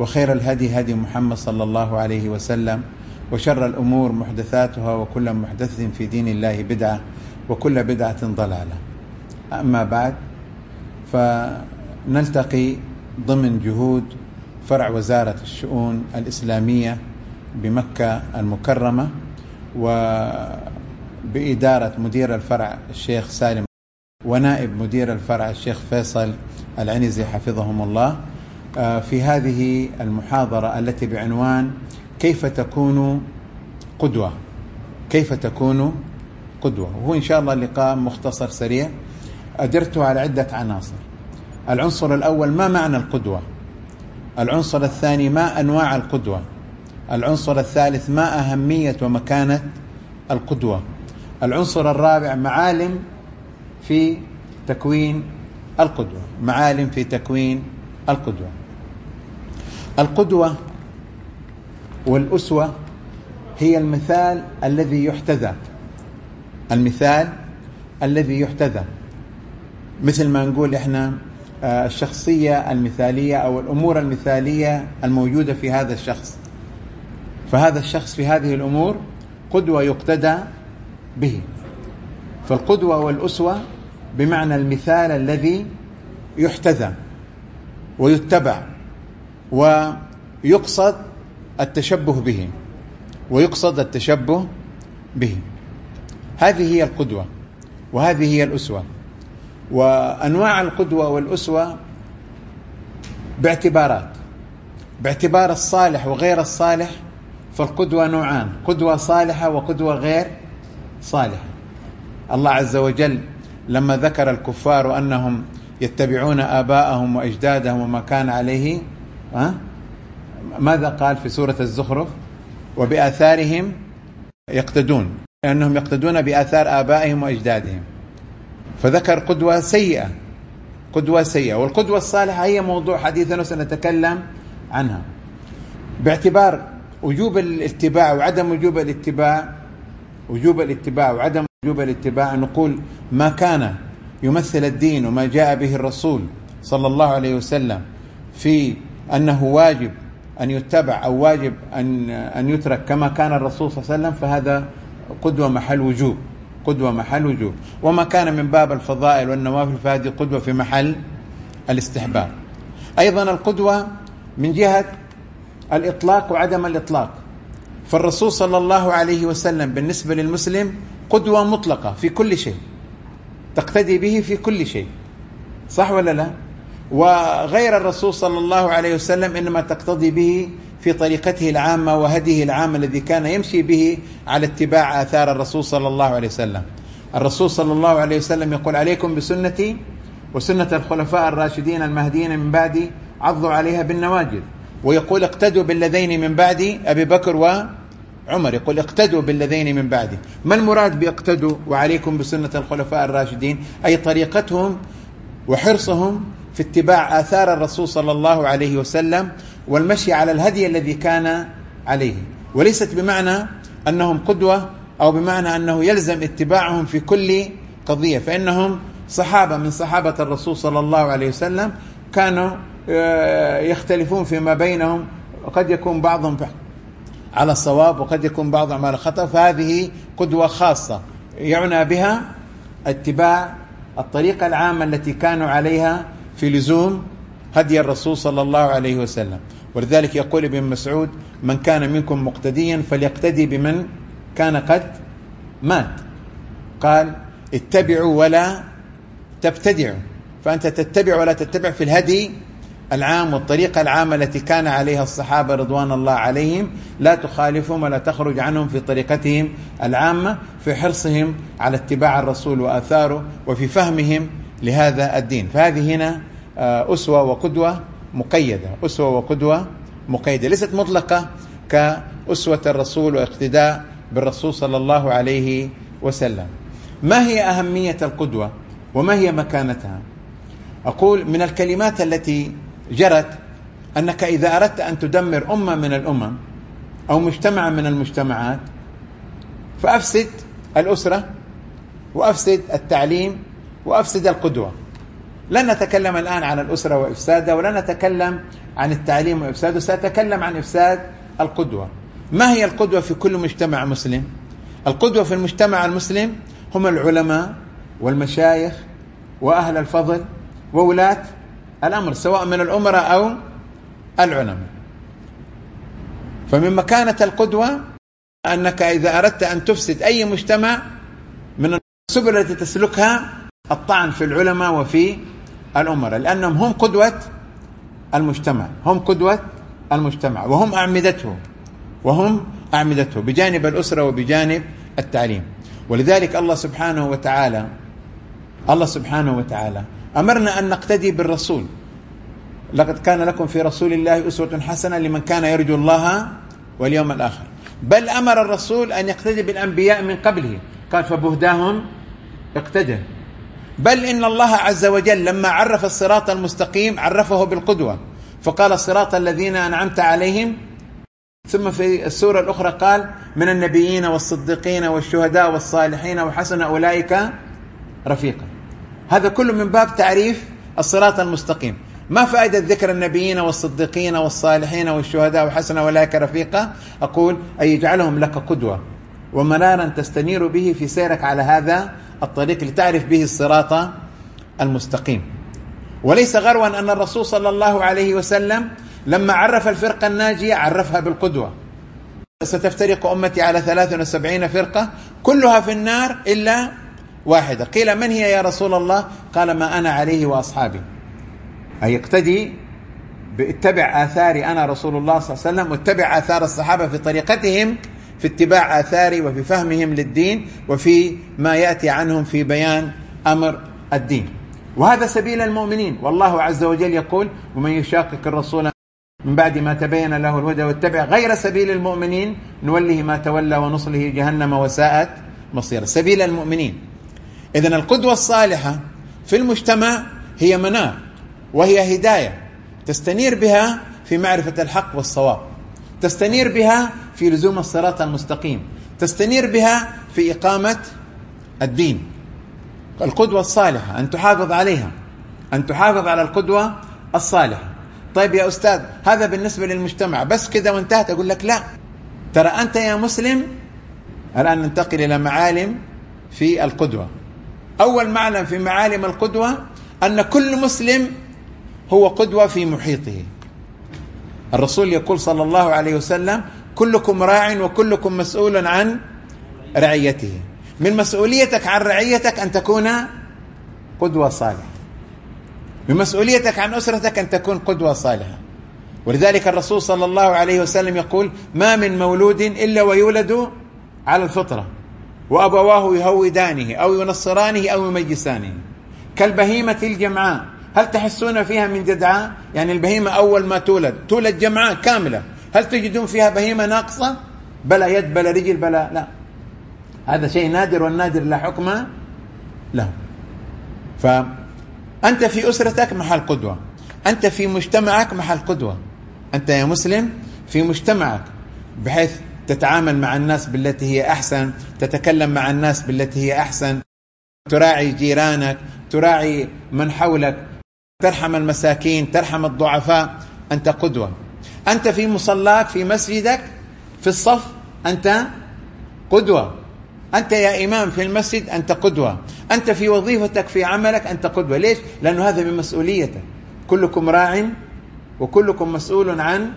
وخير الهدي هدي محمد صلى الله عليه وسلم وشر الأمور محدثاتها وكل محدث في دين الله بدعة وكل بدعة ضلالة. أما بعد فنلتقي ضمن جهود فرع وزارة الشؤون الإسلامية بمكة المكرمة وبإدارة مدير الفرع الشيخ سالم ونائب مدير الفرع الشيخ فيصل العنزي حفظهم الله. في هذه المحاضرة التي بعنوان كيف تكون قدوة؟ كيف تكون قدوة؟ وهو إن شاء الله لقاء مختصر سريع. أدرته على عدة عناصر. العنصر الأول ما معنى القدوة؟ العنصر الثاني ما أنواع القدوة؟ العنصر الثالث ما أهمية ومكانة القدوة؟ العنصر الرابع معالم في تكوين القدوة. معالم في تكوين القدوة. القدوة والأسوة هي المثال الذي يحتذى المثال الذي يحتذى. مثل ما نقول إحنا الشخصية المثالية أو الأمور المثالية الموجودة في هذا الشخص. فهذا الشخص في هذه الأمور قدوة يقتدى به. فالقدوة والأسوة بمعنى المثال الذي يحتذى ويتبع. ويقصد التشبه به ويقصد التشبه به. هذه هي القدوة وهذه هي الأسوة. وأنواع القدوة والأسوة باعتبارات. باعتبار الصالح وغير الصالح فالقدوة نوعان قدوة صالحة وقدوة غير صالحة. الله عز وجل لما ذكر الكفار أنهم يتبعون آباءهم وأجدادهم وما كان عليه ماذا قال في سورة الزخرف؟ وبآثارهم يقتدون لأنهم يقتدون بآثار آبائهم وأجدادهم. فذكر قدوة سيئة قدوة سيئة والقدوة الصالحة هي موضوع حديثنا وسنتكلم عنها. باعتبار وجوب الاتباع وعدم وجوب الاتباع وجوب الاتباع وعدم وجوب الاتباع نقول ما كان يمثل الدين وما جاء به الرسول صلى الله عليه وسلم في أنه واجب أن يتبع أو واجب أن أن يترك كما كان الرسول صلى الله عليه وسلم فهذا قدوة محل وجوب قدوة محل وجوب. وما كان من باب الفضائل والنوافل فهذه قدوة في محل الاستحباب. أيضا القدوة من جهة الإطلاق وعدم الإطلاق. فالرسول صلى الله عليه وسلم بالنسبة للمسلم قدوة مطلقة في كل شيء تقتدي به في كل شيء صح ولا لا؟ وغير الرسول صلى الله عليه وسلم إنما تقتضي به في طريقته العامة وهديه العام الذي كان يمشي به على اتباع آثار الرسول صلى الله عليه وسلم. الرسول صلى الله عليه وسلم يقول عليكم بسنتي وسنة الخلفاء الراشدين المهديين من بعدي عضوا عليها بالنواجذ. ويقول اقتدوا بالذين من بعدي أبي بكر و عمر يقول اقتدوا بالذين من بعدي. ما المراد باقتدوا وعليكم بسنة الخلفاء الراشدين؟ أي طريقتهم وحرصهم في اتباع آثار الرسول صلى الله عليه وسلم والمشي على الهدي الذي كان عليه. وليست بمعنى أنهم قدوة أو بمعنى أنه يلزم اتباعهم في كل قضية فإنهم صحابة من صحابة الرسول صلى الله عليه وسلم كانوا يختلفون فيما بينهم وقد يكون بعضهم على الصواب وقد يكون بعضهم على الخطأ فهذه قدوة خاصة يعنى بها اتباع الطريقة العامة التي كانوا عليها في لزوم هدي الرسول صلى الله عليه وسلم. ولذلك يقول ابن مسعود من كان منكم مقتديا فليقتدي بمن كان قد مات. قال اتبعوا ولا تبتدعوا. فأنت تتبع ولا تتبع في الهدي العام والطريقة العامة التي كان عليها الصحابة رضوان الله عليهم. لا تخالفهم ولا تخرج عنهم في طريقتهم العامة في حرصهم على اتباع الرسول وآثاره وفي فهمهم لهذا الدين. فهذه هنا أسوة وقدوة مقيدة. أسوة وقدوة مقيدة. ليست مطلقة كأسوة الرسول واقتداء بالرسول صلى الله عليه وسلم. ما هي أهمية القدوة وما هي مكانتها؟ أقول من الكلمات التي جرت أنك إذا أردت أن تدمر أمة من الأمم أو مجتمع من المجتمعات فأفسد الأسرة وأفسد التعليم وأفسد القدوة. لن نتكلم الآن عن الأسرة وإفسادها ولن نتكلم عن التعليم وإفساده سأتكلم عن إفساد القدوة. ما هي القدوة في كل مجتمع مسلم؟ القدوة في المجتمع المسلم هم العلماء والمشايخ وأهل الفضل وولاة الأمر سواء من الأمراء أو العلماء. فمن مكانة القدوة أنك إذا أردت أن تفسد أي مجتمع من السبل التي تسلكها الطعن في العلماء وفي الأمراء لأنهم هم قدوة المجتمع هم قدوة المجتمع وهم أعمدته وهم أعمدته بجانب الأسرة وبجانب التعليم. ولذلك الله سبحانه وتعالى الله سبحانه وتعالى أمرنا أن نقتدي بالرسول. لقد كان لكم في رسول الله أسوة حسنة لمن كان يرجو الله واليوم الآخر. بل أمر الرسول أن يقتدي بالأنبياء من قبله. قال فبهداهم اقتدى. بل إن الله عز وجل لما عرف الصراط المستقيم عرفه بالقدوة. فقال الصراط الذين أنعمت عليهم ثم في السورة الأخرى قال من النبيين والصديقين والشهداء والصالحين وحسن أولئك رفيقا. هذا كله من باب تعريف الصراط المستقيم. ما فائدة ذكر النبيين والصديقين والصالحين والشهداء وحسن أولئك رفيقا؟ أقول أن يجعلهم لك قدوة. ومنارا تستنير به في سيرك على هذا الطريق لتعرف به الصراط المستقيم. وليس غروا أن الرسول صلى الله عليه وسلم لما عرف الفرقة الناجية عرفها بالقدوة. ستفترق أمتي على 73 فرقة كلها في النار إلا واحدة. قيل من هي يا رسول الله؟ قال ما أنا عليه وأصحابي. أي اقتدي اتبع آثاري أنا رسول الله صلى الله عليه وسلم واتبع آثار الصحابة في طريقتهم في اتباع آثاري وفي فهمهم للدين وفي ما يأتي عنهم في بيان أمر الدين. وهذا سبيل المؤمنين. والله عز وجل يقول ومن يشاقق الرسول من بعد ما تبين له الهدى واتبع غير سبيل المؤمنين نوله ما تولى ونصله جهنم وساءت مصير سبيل المؤمنين. إذا القدوة الصالحة في المجتمع هي منار وهي هداية تستنير بها في معرفة الحق والصواب تستنير بها في لزوم الصراط المستقيم. تستنير بها في إقامة الدين. القدوة الصالحة أن تحافظ عليها. أن تحافظ على القدوة الصالحة. طيب يا أستاذ هذا بالنسبة للمجتمع. بس كذا وانتهت أقول لك لا. ترى أنت يا مسلم الآن ننتقل إلى معالم في القدوة. أول معلم في معالم القدوة أن كل مسلم هو قدوة في محيطه. الرسول يقول صلى الله عليه وسلم كلكم راع وكلكم مسؤول عن رعيته. من مسؤوليتك عن رعيتك أن تكون قدوة صالحة. من مسؤوليتك عن أسرتك أن تكون قدوة صالحة. ولذلك الرسول صلى الله عليه وسلم يقول ما من مولود إلا ويولد على الفطرة وأبواه يهودانه أو ينصرانه أو يميسانه كالبهيمة الجمعاء. هل تحسون فيها من جدعاء؟ يعني البهيمة أول ما تولد. تولد جمعاء كاملة. هل تجدون فيها بهيمة ناقصة؟ بلا يد بلا رجل بلا لا. هذا شيء نادر والنادر لا حكم له. فأنت في أسرتك محل قدوة. أنت في مجتمعك محل قدوة. أنت يا مسلم في مجتمعك بحيث تتعامل مع الناس بالتي هي أحسن تتكلم مع الناس بالتي هي أحسن تراعي جيرانك تراعي من حولك ترحم المساكين ترحم الضعفاء. أنت قدوة. أنت في مصلاك في مسجدك في الصف أنت قدوة. أنت يا إمام في المسجد أنت قدوة. أنت في وظيفتك في عملك أنت قدوة. ليش؟ لأنه هذا من مسؤوليتك كلكم راع وكلكم مسؤول عن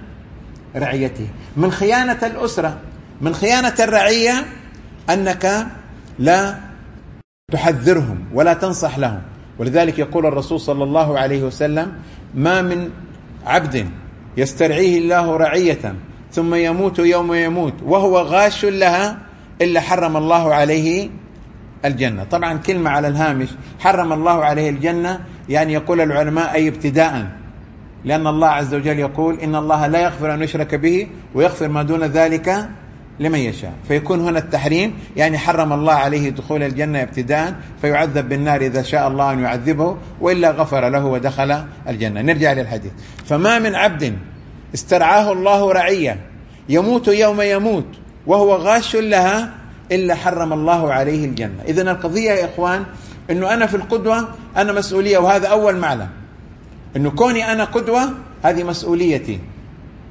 رعيته. من خيانة الأسرة من خيانة الرعية أنك لا تحذرهم ولا تنصح لهم. ولذلك يقول الرسول صلى الله عليه وسلم ما من عبد يسترعيه الله رعية ثم يموت يوم يموت وهو غاش لها إلا حرم الله عليه الجنة. طبعا كلمة على الهامش حرم الله عليه الجنة يعني يقول العلماء أي ابتداء لأن الله عز وجل يقول إن الله لا يغفر أن يشرك به ويغفر ما دون ذلك لمن يشاء. فيكون هنا التحريم يعني حرم الله عليه دخول الجنة ابتداء فيعذب بالنار إذا شاء الله أن يعذبه وإلا غفر له ودخل الجنة. نرجع للحديث. فما من عبد استرعاه الله رعية يموت يوم يموت وهو غاش لها إلا حرم الله عليه الجنة. إذا القضية يا إخوان أنه أنا في القدوة أنا مسؤولية وهذا أول معنى أنه كوني أنا قدوة هذه مسؤوليتي.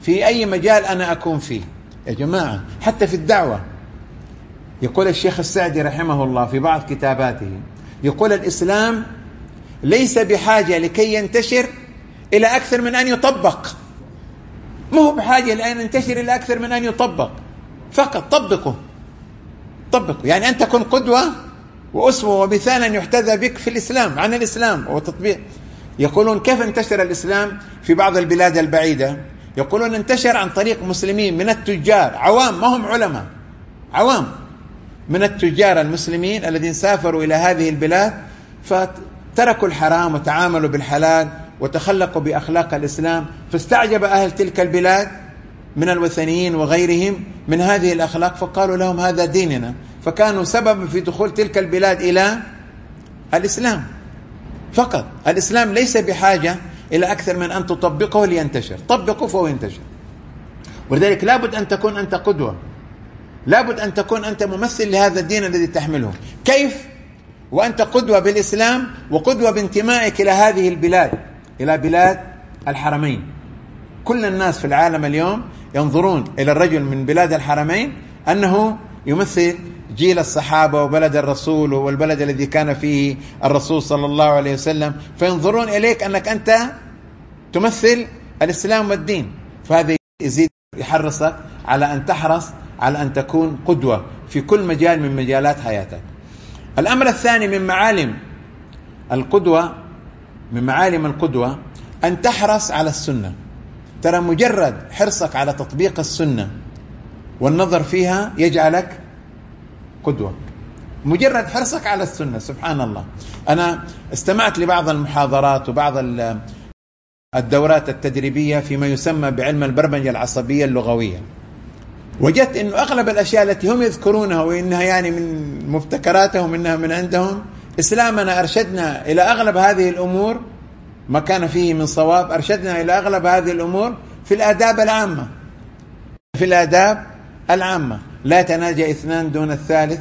في أي مجال أنا أكون فيه؟ يا جماعة حتى في الدعوة. يقول الشيخ السعدي رحمه الله في بعض كتاباته يقول الإسلام ليس بحاجة لكي ينتشر إلى أكثر من أن يطبق. ما هو بحاجة لأن ينتشر إلى أكثر من أن يطبق. فقط طبقه. طبقه. يعني أنت كن قدوة وأسوة ومثالا يحتذى بك في الإسلام عن الإسلام وتطبيق. يقولون كيف انتشر الإسلام في بعض البلاد البعيدة؟ يقولون انتشر عن طريق مسلمين من التجار. عوام ما هم علماء. عوام من التجار المسلمين الذين سافروا إلى هذه البلاد فتركوا الحرام وتعاملوا بالحلال وتخلقوا بأخلاق الإسلام. فاستعجب أهل تلك البلاد من الوثنيين وغيرهم من هذه الأخلاق فقالوا لهم هذا ديننا. فكانوا سببا في دخول تلك البلاد إلى الإسلام. فقط الإسلام ليس بحاجة إلى أكثر من أن تطبقه لينتشر. طبقه فهو ينتشر. ولذلك لابد أن تكون أنت قدوة. لابد أن تكون أنت ممثل لهذا الدين الذي تحمله. كيف؟ وأنت قدوة بالإسلام وقدوة بانتمائك إلى هذه البلاد إلى بلاد الحرمين. كل الناس في العالم اليوم ينظرون إلى الرجل من بلاد الحرمين أنه يمثل جيل الصحابة وبلد الرسول والبلد الذي كان فيه الرسول صلى الله عليه وسلم. فينظرون إليك أنك أنت تمثل الإسلام والدين. فهذا يزيد يحرصك على أن تحرص على أن تكون قدوة في كل مجال من مجالات حياتك. الأمر الثاني من معالم القدوة من معالم القدوة أن تحرص على السنة. ترى مجرد حرصك على تطبيق السنة والنظر فيها يجعلك قدوة. مجرد حرصك على السنة سبحان الله. أنا استمعت لبعض المحاضرات وبعض الدورات التدريبية فيما يسمى بعلم البرمجة العصبية اللغوية. وجدت أنه أغلب الأشياء التي هم يذكرونها وإنها يعني من مبتكراتهم إنها من عندهم إسلامنا أرشدنا إلى أغلب هذه الأمور ما كان فيه من صواب أرشدنا إلى أغلب هذه الأمور في الآداب العامة. في الآداب العامة. لا يتناجى اثنان دون الثالث.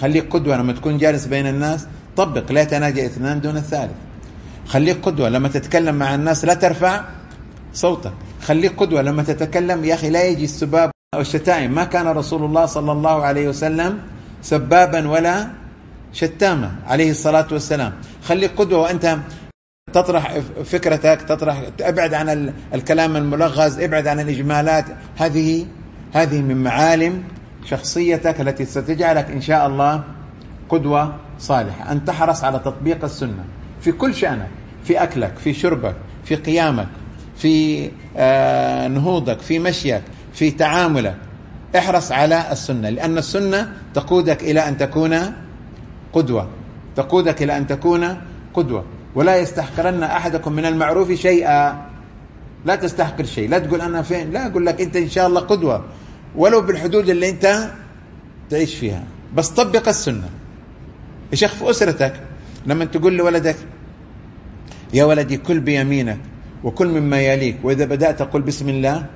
خليك قدوة لما تكون جالس بين الناس. طبق لا يتناجى اثنان دون الثالث. خليك قدوة. لما تتكلم مع الناس لا ترفع صوتك. خليك قدوة. لما تتكلم يا أخي لا يجي السباب أو الشتائم. ما كان رسول الله صلى الله عليه وسلم سبابا ولا شتاما عليه الصلاة والسلام. خليك قدوة وأنت تطرح فكرتك تطرح ابعد عن الكلام الملغز ابعد عن الإجمالات. هذه هذه من معالم شخصيتك التي ستجعلك إن شاء الله قدوة صالحة. أن تحرص على تطبيق السنة في كل شأنك. في أكلك في شربك في قيامك في آه، نهوضك في مشيك في تعاملك. احرص على السنة لأن السنة تقودك إلى أن تكون قدوة. تقودك إلى أن تكون قدوة. ولا يستحقرن أحدكم من المعروف شيئا. لا تستحقر شيء. لا تقول أنا فين لا أقول لك أنت إن شاء الله قدوة. ولو بالحدود اللي أنت تعيش فيها. بس طبق السنة. يا شيخ في أسرتك لما تقول لولدك يا ولدي كل بيمينك وكل مما يليك. وإذا بدأت قل بسم الله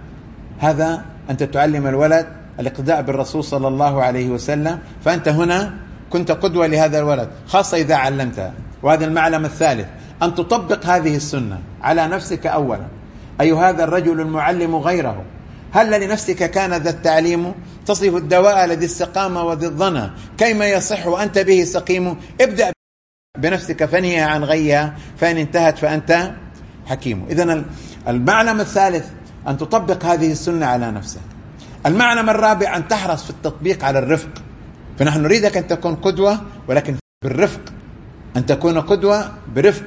هذا أنت تعلم الولد الاقتداء بالرسول صلى الله عليه وسلم. فأنت هنا كنت قدوة لهذا الولد خاصة إذا علمته. وهذا المعلم الثالث أن تطبق هذه السنة على نفسك أولا. أي هذا الرجل المعلم غيره هل لنفسك كان ذا التعليم تصف الدواء الذي استقام وذي الظنى؟ كيما يصح وأنت به سقيم؟ ابدأ بنفسك فنهي عن غيها فإن انتهت فأنت حكيم. إذا المعلم الثالث أن تطبق هذه السنة على نفسك. المعلم الرابع أن تحرص في التطبيق على الرفق. فنحن نريدك أن تكون قدوة ولكن بالرفق. أن تكون قدوة برفق.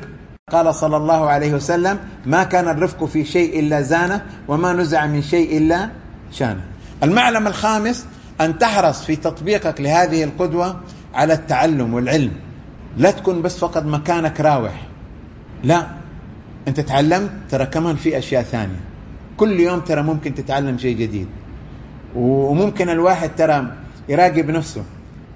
قال صلى الله عليه وسلم ما كان الرفق في شيء إلا زانه وما نزع من شيء إلا شانه. المعلم الخامس أن تحرص في تطبيقك لهذه القدوة على التعلم والعلم. لا تكون بس فقط مكانك راوح. لا أنت تعلمت ترى كمان في أشياء ثانية. كل يوم ترى ممكن تتعلم شيء جديد. وممكن الواحد ترى يراقب نفسه.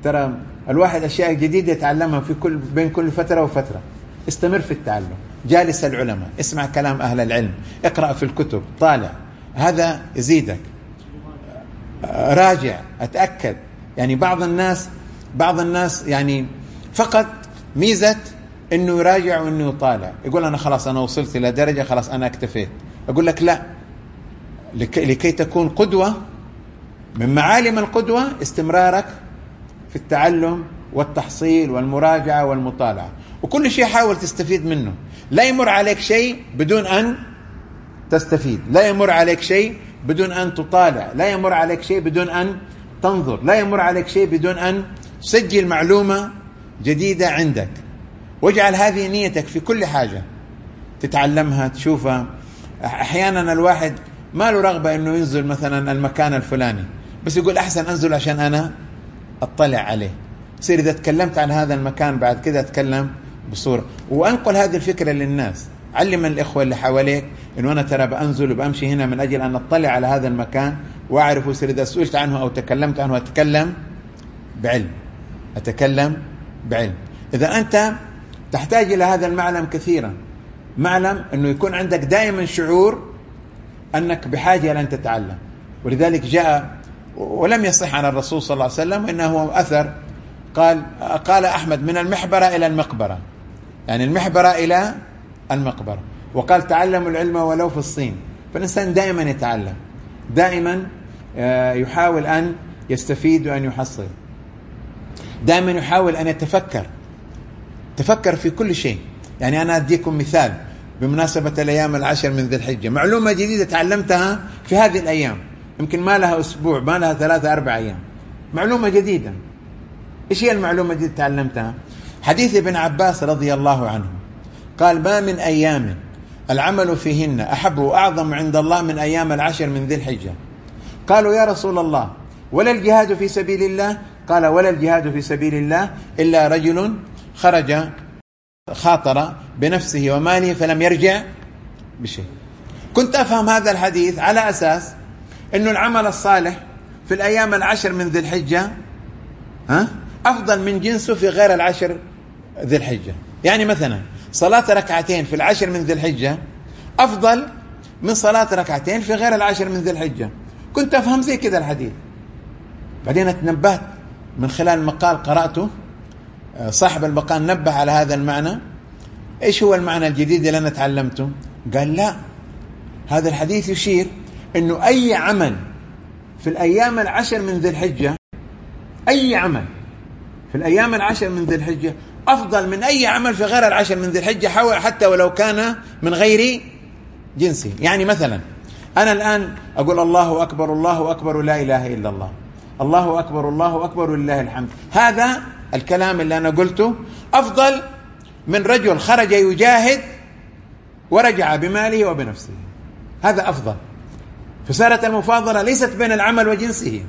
ترى الواحد أشياء جديدة يتعلمها في كل بين كل فترة وفترة. استمر في التعلم. جالس العلماء. اسمع كلام أهل العلم. اقرأ في الكتب. طالع. هذا يزيدك. راجع. أتأكد. يعني بعض الناس بعض الناس يعني فقط ميزة إنه يراجع وإنه يطالع. يقول أنا خلاص أنا وصلت إلى درجة خلاص أنا اكتفيت. أقول لك لا. لكي, تكون قدوة من معالم القدوة استمرارك في التعلم والتحصيل والمراجعة والمطالعة. وكل شيء حاول تستفيد منه. لا يمر عليك شيء بدون أن تستفيد. لا يمر عليك شيء بدون أن تطالع. لا يمر عليك شيء بدون أن تنظر. لا يمر عليك شيء بدون أن تسجل معلومة جديدة عندك. واجعل هذه نيتك في كل حاجة. تتعلمها تشوفها. أحيانا الواحد ما له رغبة إنه ينزل مثلا المكان الفلاني. بس يقول أحسن أنزل عشان أنا أطلع عليه. يصير إذا تكلمت عن هذا المكان بعد كذا أتكلم بصورة. وأنقل هذه الفكرة للناس. علم الإخوة اللي حواليك إنه أنا ترى بأنزل وبمشي هنا من أجل أن أطلع على هذا المكان وأعرف يصير إذا سئلت عنه أو تكلمت عنه أتكلم بعلم. أتكلم بعلم. إذا أنت تحتاج إلى هذا المعلم كثيرا معلم إنه يكون عندك دائما شعور أنك بحاجة إلى أن تتعلم. ولذلك جاء ولم يصح عن الرسول صلى الله عليه وسلم إنه أثر قال قال أحمد من المحبرة إلى المقبرة. يعني المحبرة إلى المقبرة. وقال تعلموا العلم ولو في الصين. فالإنسان دائما يتعلم. دائما آه، يحاول أن يستفيد وأن يحصل. دائما يحاول أن يتفكر. تفكر في كل شيء. يعني أنا أديكم مثال. بمناسبة الأيام العشر من ذي الحجة. معلومة جديدة تعلمتها في هذه الأيام. يمكن ما لها أسبوع ما لها ثلاثة أربع أيام. معلومة جديدة. إيش هي المعلومة التي تعلمتها؟ حديث ابن عباس رضي الله عنه. قال ما من أيام العمل فيهن أحب وأعظم عند الله من أيام العشر من ذي الحجة. قالوا يا رسول الله ولا الجهاد في سبيل الله قال ولا الجهاد في سبيل الله إلا رجل خرج خاطر بنفسه وماله فلم يرجع بشيء. كنت أفهم هذا الحديث على أساس إنه العمل الصالح في الأيام العشر من ذي الحجة ها أفضل من جنسه في غير العشر ذي الحجة. يعني مثلا صلاة ركعتين في العشر من ذي الحجة أفضل من صلاة ركعتين في غير العشر من ذي الحجة. كنت أفهم زي كذا الحديث. بعدين اتنبهت من خلال مقال قرأته صاحب المقال نبه على هذا المعنى. إيش هو المعنى الجديد اللي أنا تعلمته؟ قال لا هذا الحديث يشير إنه أي عمل في الأيام العشر من ذي الحجة أي عمل في الأيام العشر من ذي الحجة أفضل من أي عمل في غير العشر من ذي الحجة حتى ولو كان من غير جنسه. يعني مثلا أنا الآن أقول الله أكبر الله أكبر لا إله إلا الله. الله أكبر الله أكبر ولله الحمد. هذا الكلام اللي أنا قلته أفضل من رجل خرج يجاهد ورجع بماله وبنفسه. هذا أفضل. فصارت المفاضلة ليست بين العمل وجنسه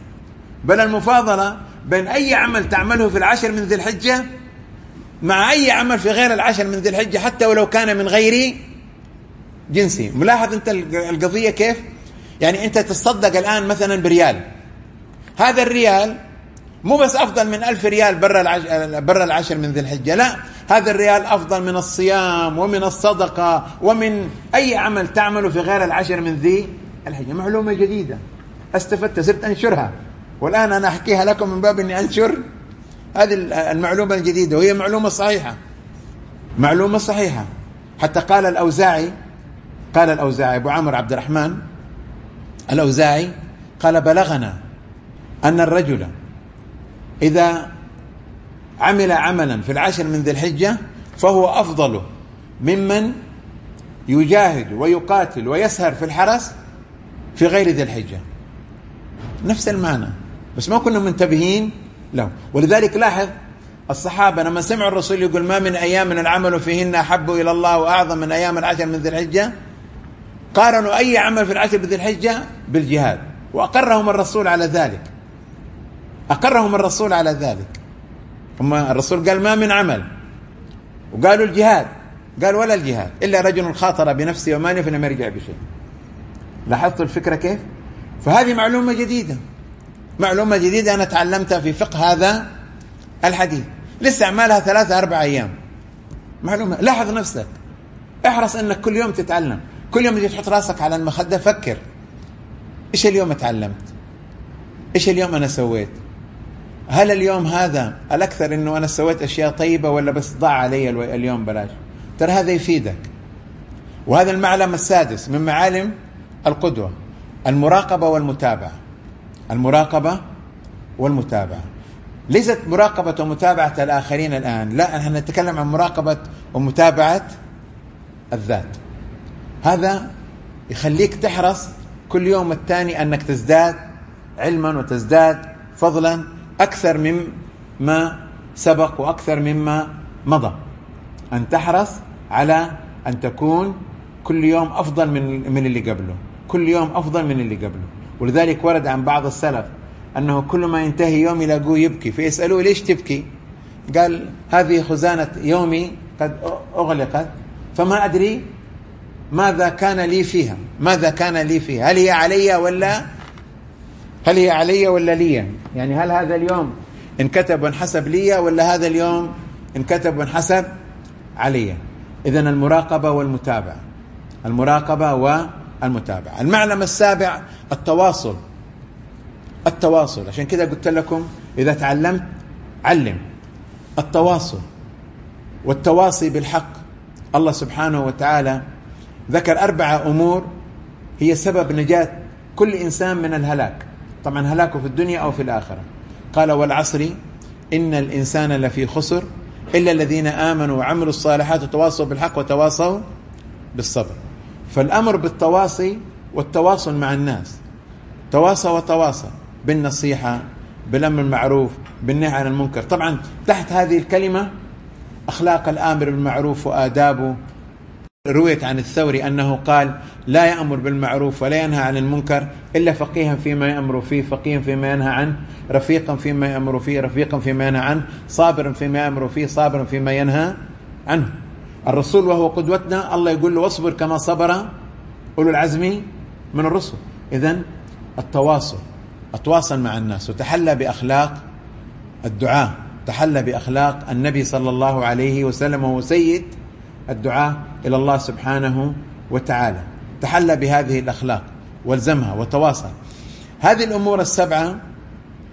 بل المفاضلة بين أي عمل تعمله في العشر من ذي الحجة مع أي عمل في غير العشر من ذي الحجة حتى ولو كان من غير جنسه. ملاحظ أنت القضية كيف؟ يعني أنت تصدق الآن مثلا بريال. هذا الريال مو بس أفضل من ألف ريال برا العشر, برا العشر من ذي الحجة لا. هذا الريال أفضل من الصيام ومن الصدقة ومن أي عمل تعمله في غير العشر من ذي الحجة. معلومة جديدة. استفدت صرت أنشرها. والآن أنا أحكيها لكم من باب إني أنشر هذه المعلومة الجديدة وهي معلومة صحيحة. معلومة صحيحة. حتى قال الأوزاعي قال الأوزاعي أبو عمرو عبد الرحمن الأوزاعي قال بلغنا أن الرجل إذا عمل عملا في العشر من ذي الحجة فهو أفضل ممن يجاهد ويقاتل ويسهر في الحرس في غير ذي الحجة. نفس المعنى بس ما كنا منتبهين له. ولذلك لاحظ الصحابة لما سمعوا الرسول يقول ما من أيام من العمل فيهن أحب إلى الله وأعظم من أيام العشر من ذي الحجة؟ قارنوا أي عمل في العشر من ذي الحجة بالجهاد وأقرهم الرسول على ذلك. أقرهم الرسول على ذلك. ثم الرسول قال ما من عمل. وقالوا الجهاد. قال ولا الجهاد إلا رجل خاطر بنفسه وماله فلم يرجع بشيء. لاحظت الفكرة كيف؟ فهذه معلومة جديدة. معلومة جديدة أنا تعلمتها في فقه هذا الحديث. لسه عمالها ثلاثة أربع أيام. معلومة. لاحظ نفسك. احرص أنك كل يوم تتعلم. كل يوم تجي تحط راسك على المخدة فكر. إيش اليوم تعلمت إيش اليوم أنا سويت؟ هل اليوم هذا الأكثر أنه أنا سويت أشياء طيبة ولا بس ضاع علي اليوم بلاش؟ ترى هذا يفيدك. وهذا المعلم السادس من معالم القدوة المراقبة والمتابعة. المراقبة والمتابعة. ليست مراقبة ومتابعة الآخرين الآن لا نحن نتكلم عن مراقبة ومتابعة الذات. هذا يخليك تحرص كل يوم الثاني أنك تزداد علما وتزداد فضلا أكثر مما سبق وأكثر مما مضى. أن تحرص على أن تكون كل يوم أفضل من من اللي قبله. كل يوم أفضل من اللي قبله. ولذلك ورد عن بعض السلف أنه كل ما ينتهي يوم يلاقوه يبكي. فيسألوه ليش تبكي؟ قال هذه خزانة يومي قد أغلقت فما أدري ماذا كان لي فيها. ماذا كان لي فيها؟ هل هي علي ولا هل هي علي ولا لي؟ يعني هل هذا اليوم انكتب وانحسب لي ولا هذا اليوم انكتب وانحسب علي. إذا المراقبة والمتابعة. المراقبة والمتابعة. المعلم السابع التواصل. التواصل. عشان كده قلت لكم إذا تعلمت علم. التواصل. والتواصي بالحق. الله سبحانه وتعالى ذكر أربعة أمور هي سبب نجاة كل إنسان من الهلاك. طبعا هلاكه في الدنيا أو في الآخرة. قال والعصر إن الإنسان لفي خسر إلا الذين آمنوا وعملوا الصالحات وتواصوا بالحق وتواصوا بالصبر. فالأمر بالتواصي والتواصل مع الناس. تواصى وتواصى بالنصيحة بالأمر المعروف بالنهي عن المنكر. طبعا تحت هذه الكلمة أخلاق الآمر بالمعروف وآدابه رويت عن الثوري أنه قال لا يأمر بالمعروف ولا ينهى عن المنكر إلا فقيها فيما يأمر فيه فقيها فيما ينهى عنه رفيقا فيما يأمر فيه رفيقا فيما ينهى عنه صابرا فيما يأمر فيه صابرا فيما ينهى عنه. الرسول وهو قدوتنا الله يقول له واصبر كما صبر أولو العزم من الرسل. إذا التواصل أتواصل مع الناس وتحلى بأخلاق الدعاء تحلى بأخلاق النبي صلى الله عليه وسلم وهو سيد الدعاء. إلى الله سبحانه وتعالى. تحلى بهذه الأخلاق والزمها وتواصل. هذه الأمور السبعة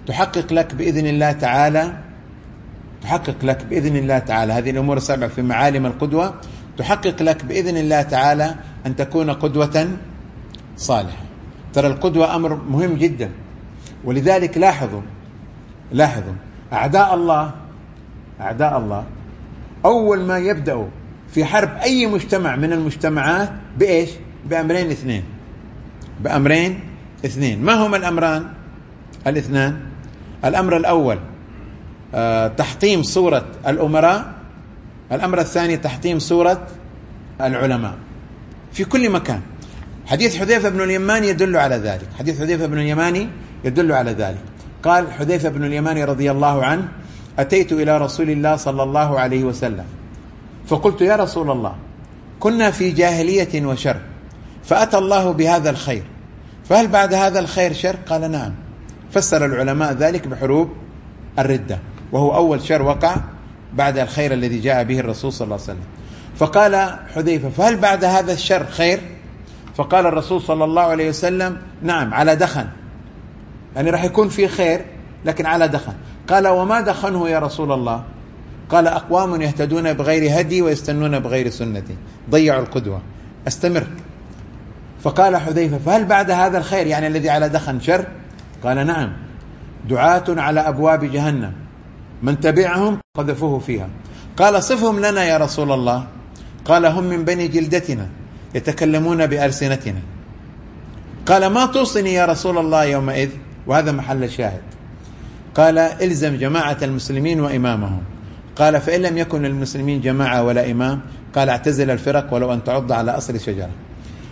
تحقق لك بإذن الله تعالى تحقق لك بإذن الله تعالى. هذه الأمور السبعة في معالم القدوة تحقق لك بإذن الله تعالى أن تكون قدوة صالحة. ترى القدوة أمر مهم جدا. ولذلك لاحظوا لاحظوا أعداء الله أعداء الله أول ما يبدأوا في حرب أي مجتمع من المجتمعات بإيش؟ بأمرين اثنين. بأمرين اثنين. ما هما الأمران؟ الاثنان. الأمر الأول آه تحطيم صورة الأمراء. الأمر الثاني تحطيم صورة العلماء. في كل مكان. حديث حذيفة بن اليماني يدل على ذلك. حديث حذيفة بن اليماني يدل على ذلك. قال حذيفة بن اليماني رضي الله عنه أتيت إلى رسول الله صلى الله عليه وسلم. فقلت يا رسول الله كنا في جاهلية وشر فأتى الله بهذا الخير فهل بعد هذا الخير شر؟ قال نعم. فسر العلماء ذلك بحروب الردة وهو أول شر وقع بعد الخير الذي جاء به الرسول صلى الله عليه وسلم. فقال حذيفة فهل بعد هذا الشر خير؟ فقال الرسول صلى الله عليه وسلم نعم على دخن. يعني راح يكون في خير لكن على دخن. قال وما دخنه يا رسول الله؟ قال أقوام يهتدون بغير هدي ويستنون بغير سنتي. ضيعوا القدوة. أستمر. فقال حذيفة فهل بعد هذا الخير يعني الذي على دخن شر؟ قال نعم. دعاة على أبواب جهنم. من تبعهم قذفوه فيها. قال صفهم لنا يا رسول الله. قال هم من بني جلدتنا يتكلمون بألسنتنا. قال ما توصني يا رسول الله يومئذ؟ وهذا محل الشاهد قال إلزم جماعة المسلمين وإمامهم. قال فإن لم يكن المسلمين جماعة ولا إمام قال اعتزل الفرق ولو أن تعض على أصل شجرة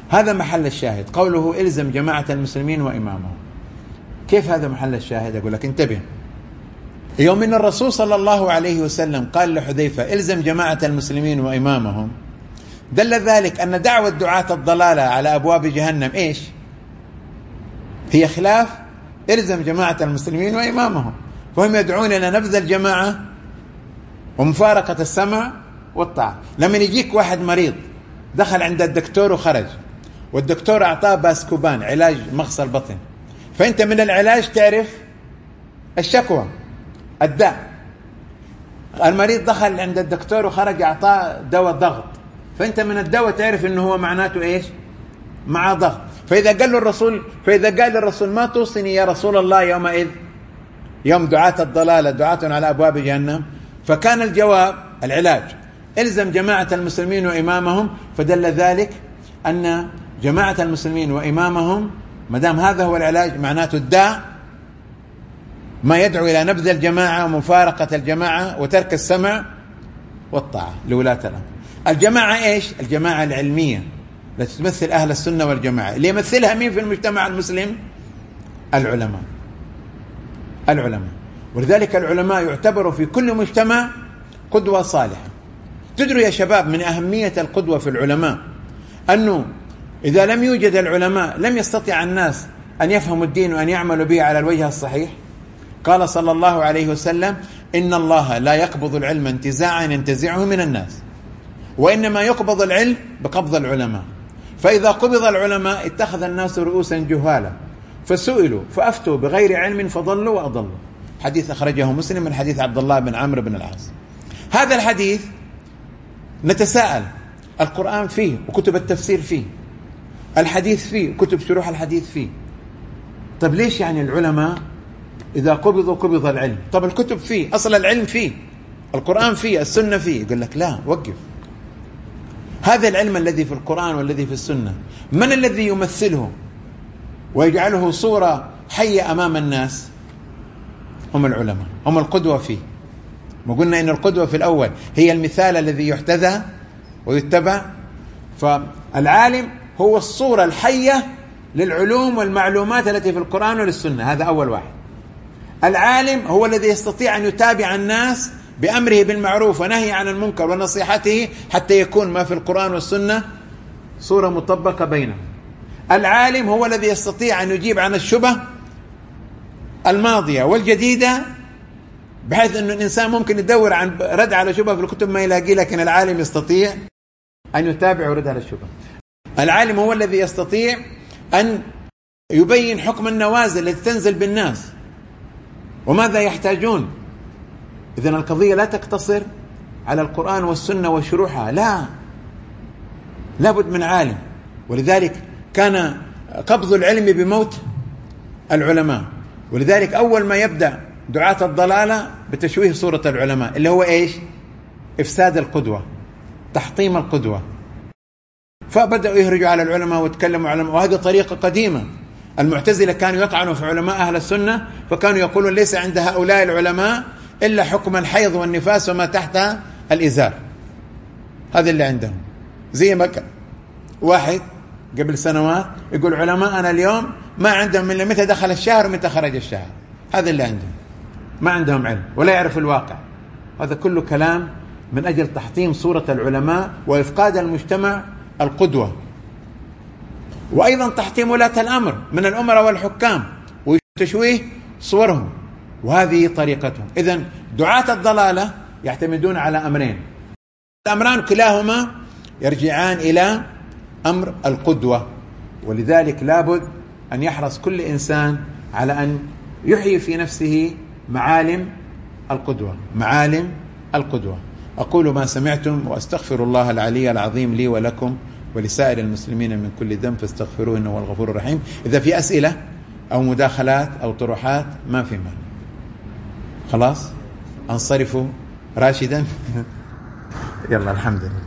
هذا محل الشاهد. قوله إلزم جماعة المسلمين وإمامهم. كيف هذا محل الشاهد؟ أقول لك انتبه. يوم إن الرسول صلى الله عليه وسلم قال لحذيفة إلزم جماعة المسلمين وإمامهم. دل ذلك أن دعوة دعاة الضلالة على أبواب جهنم إيش؟ هي خلاف إلزم جماعة المسلمين وإمامهم. فهم يدعون إلى نبذ الجماعة ومفارقة السمع والطاعة. لما يجيك واحد مريض دخل عند الدكتور وخرج. والدكتور أعطاه باسكوبان علاج مغص البطن فأنت من العلاج تعرف الشكوى الداء. المريض دخل عند الدكتور وخرج أعطاه دواء ضغط. فأنت من الدواء تعرف إنه هو معناته إيش؟ مع ضغط. فإذا قال له الرسول فإذا قال الرسول ما توصني يا رسول الله يومئذ؟ يوم دعاة الضلالة دعاة على أبواب جهنم. فكان الجواب العلاج إلزم جماعة المسلمين وإمامهم فدل ذلك أن جماعة المسلمين وإمامهم ما دام هذا هو العلاج معناته الداء ما يدعو إلى نبذ الجماعة ومفارقة الجماعة وترك السمع والطاعة لولاة الامر. الجماعة إيش؟ الجماعة العلمية التي تمثل أهل السنة والجماعة، اللي يمثلها مين في المجتمع المسلم؟ العلماء. العلماء، ولذلك العلماء يعتبروا في كل مجتمع قدوة صالحة. تدروا يا شباب من أهمية القدوة في العلماء أنه إذا لم يوجد العلماء لم يستطيع الناس أن يفهموا الدين وأن يعملوا به على الوجه الصحيح. قال صلى الله عليه وسلم إن الله لا يقبض العلم انتزاعا ينتزعه من الناس وإنما يقبض العلم بقبض العلماء فإذا قبض العلماء اتخذ الناس رؤوسا جهالا فسئلوا فأفتوا بغير علم فضلوا وأضلوا حديث أخرجه مسلم من حديث عبد الله بن عمرو بن العاص. هذا الحديث نتساءل. القرآن فيه وكتب التفسير فيه. الحديث فيه وكتب شروح الحديث فيه. طيب ليش يعني العلماء إذا قبضوا قبض العلم؟ طب الكتب فيه أصل العلم فيه. القرآن فيه السنة فيه. يقول لك لا وقف. هذا العلم الذي في القرآن والذي في السنة من الذي يمثله؟ ويجعله صورة حية أمام الناس؟ هم العلماء هم القدوة فيه. وقلنا إن القدوة في الأول هي المثال الذي يحتذى ويتبع. فالعالم هو الصورة الحية للعلوم والمعلومات التي في القرآن وللسنة هذا أول واحد. العالم هو الذي يستطيع أن يتابع الناس بأمره بالمعروف ونهي عن المنكر ونصيحته حتى يكون ما في القرآن والسنة صورة مطبقة بينهم. العالم هو الذي يستطيع أن يجيب عن الشبه الماضية والجديدة بحيث إنه الإنسان ممكن يدور عن رد على شبهة في الكتب ما يلاقي لكن العالم يستطيع أن يتابع ويرد على الشبهة. العالم هو الذي يستطيع أن يبين حكم النوازل التي تنزل بالناس. وماذا يحتاجون؟ إذا القضية لا تقتصر على القرآن والسنة وشروحها. لا. لابد من عالم. ولذلك كان قبض العلم بموت العلماء. ولذلك أول ما يبدأ دعاة الضلالة بتشويه صورة العلماء اللي هو إيش؟ إفساد القدوة تحطيم القدوة. فبدأوا يهرجوا على العلماء ويتكلموا على وهذه طريقة قديمة. المعتزلة كانوا يطعنوا في علماء أهل السنة فكانوا يقولون ليس عند هؤلاء العلماء إلا حكم الحيض والنفاس وما تحت الإزار. هذا اللي عندهم. زي ما كان واحد قبل سنوات يقول علماءنا اليوم ما عندهم من متى دخل الشهر ومتى خرج الشهر. هذا اللي عندهم. ما عندهم علم ولا يعرف الواقع. هذا كله كلام من أجل تحطيم صورة العلماء وإفقاد المجتمع القدوة. وأيضا تحطيم ولاة الأمر من الأمراء والحكام وتشويه صورهم. وهذه طريقتهم. إذا دعاة الضلالة يعتمدون على أمرين. الأمران كلاهما يرجعان إلى أمر القدوة. ولذلك لابد أن يحرص كل إنسان على أن يحيي في نفسه معالم القدوة معالم القدوة. أقول ما سمعتم وأستغفر الله العلي العظيم لي ولكم ولسائر المسلمين من كل ذنب فاستغفروه إنه هو الغفور الرحيم. إذا في أسئلة أو مداخلات أو طروحات ما في مانع. خلاص؟ أنصرف راشدا. يلا الحمد لله.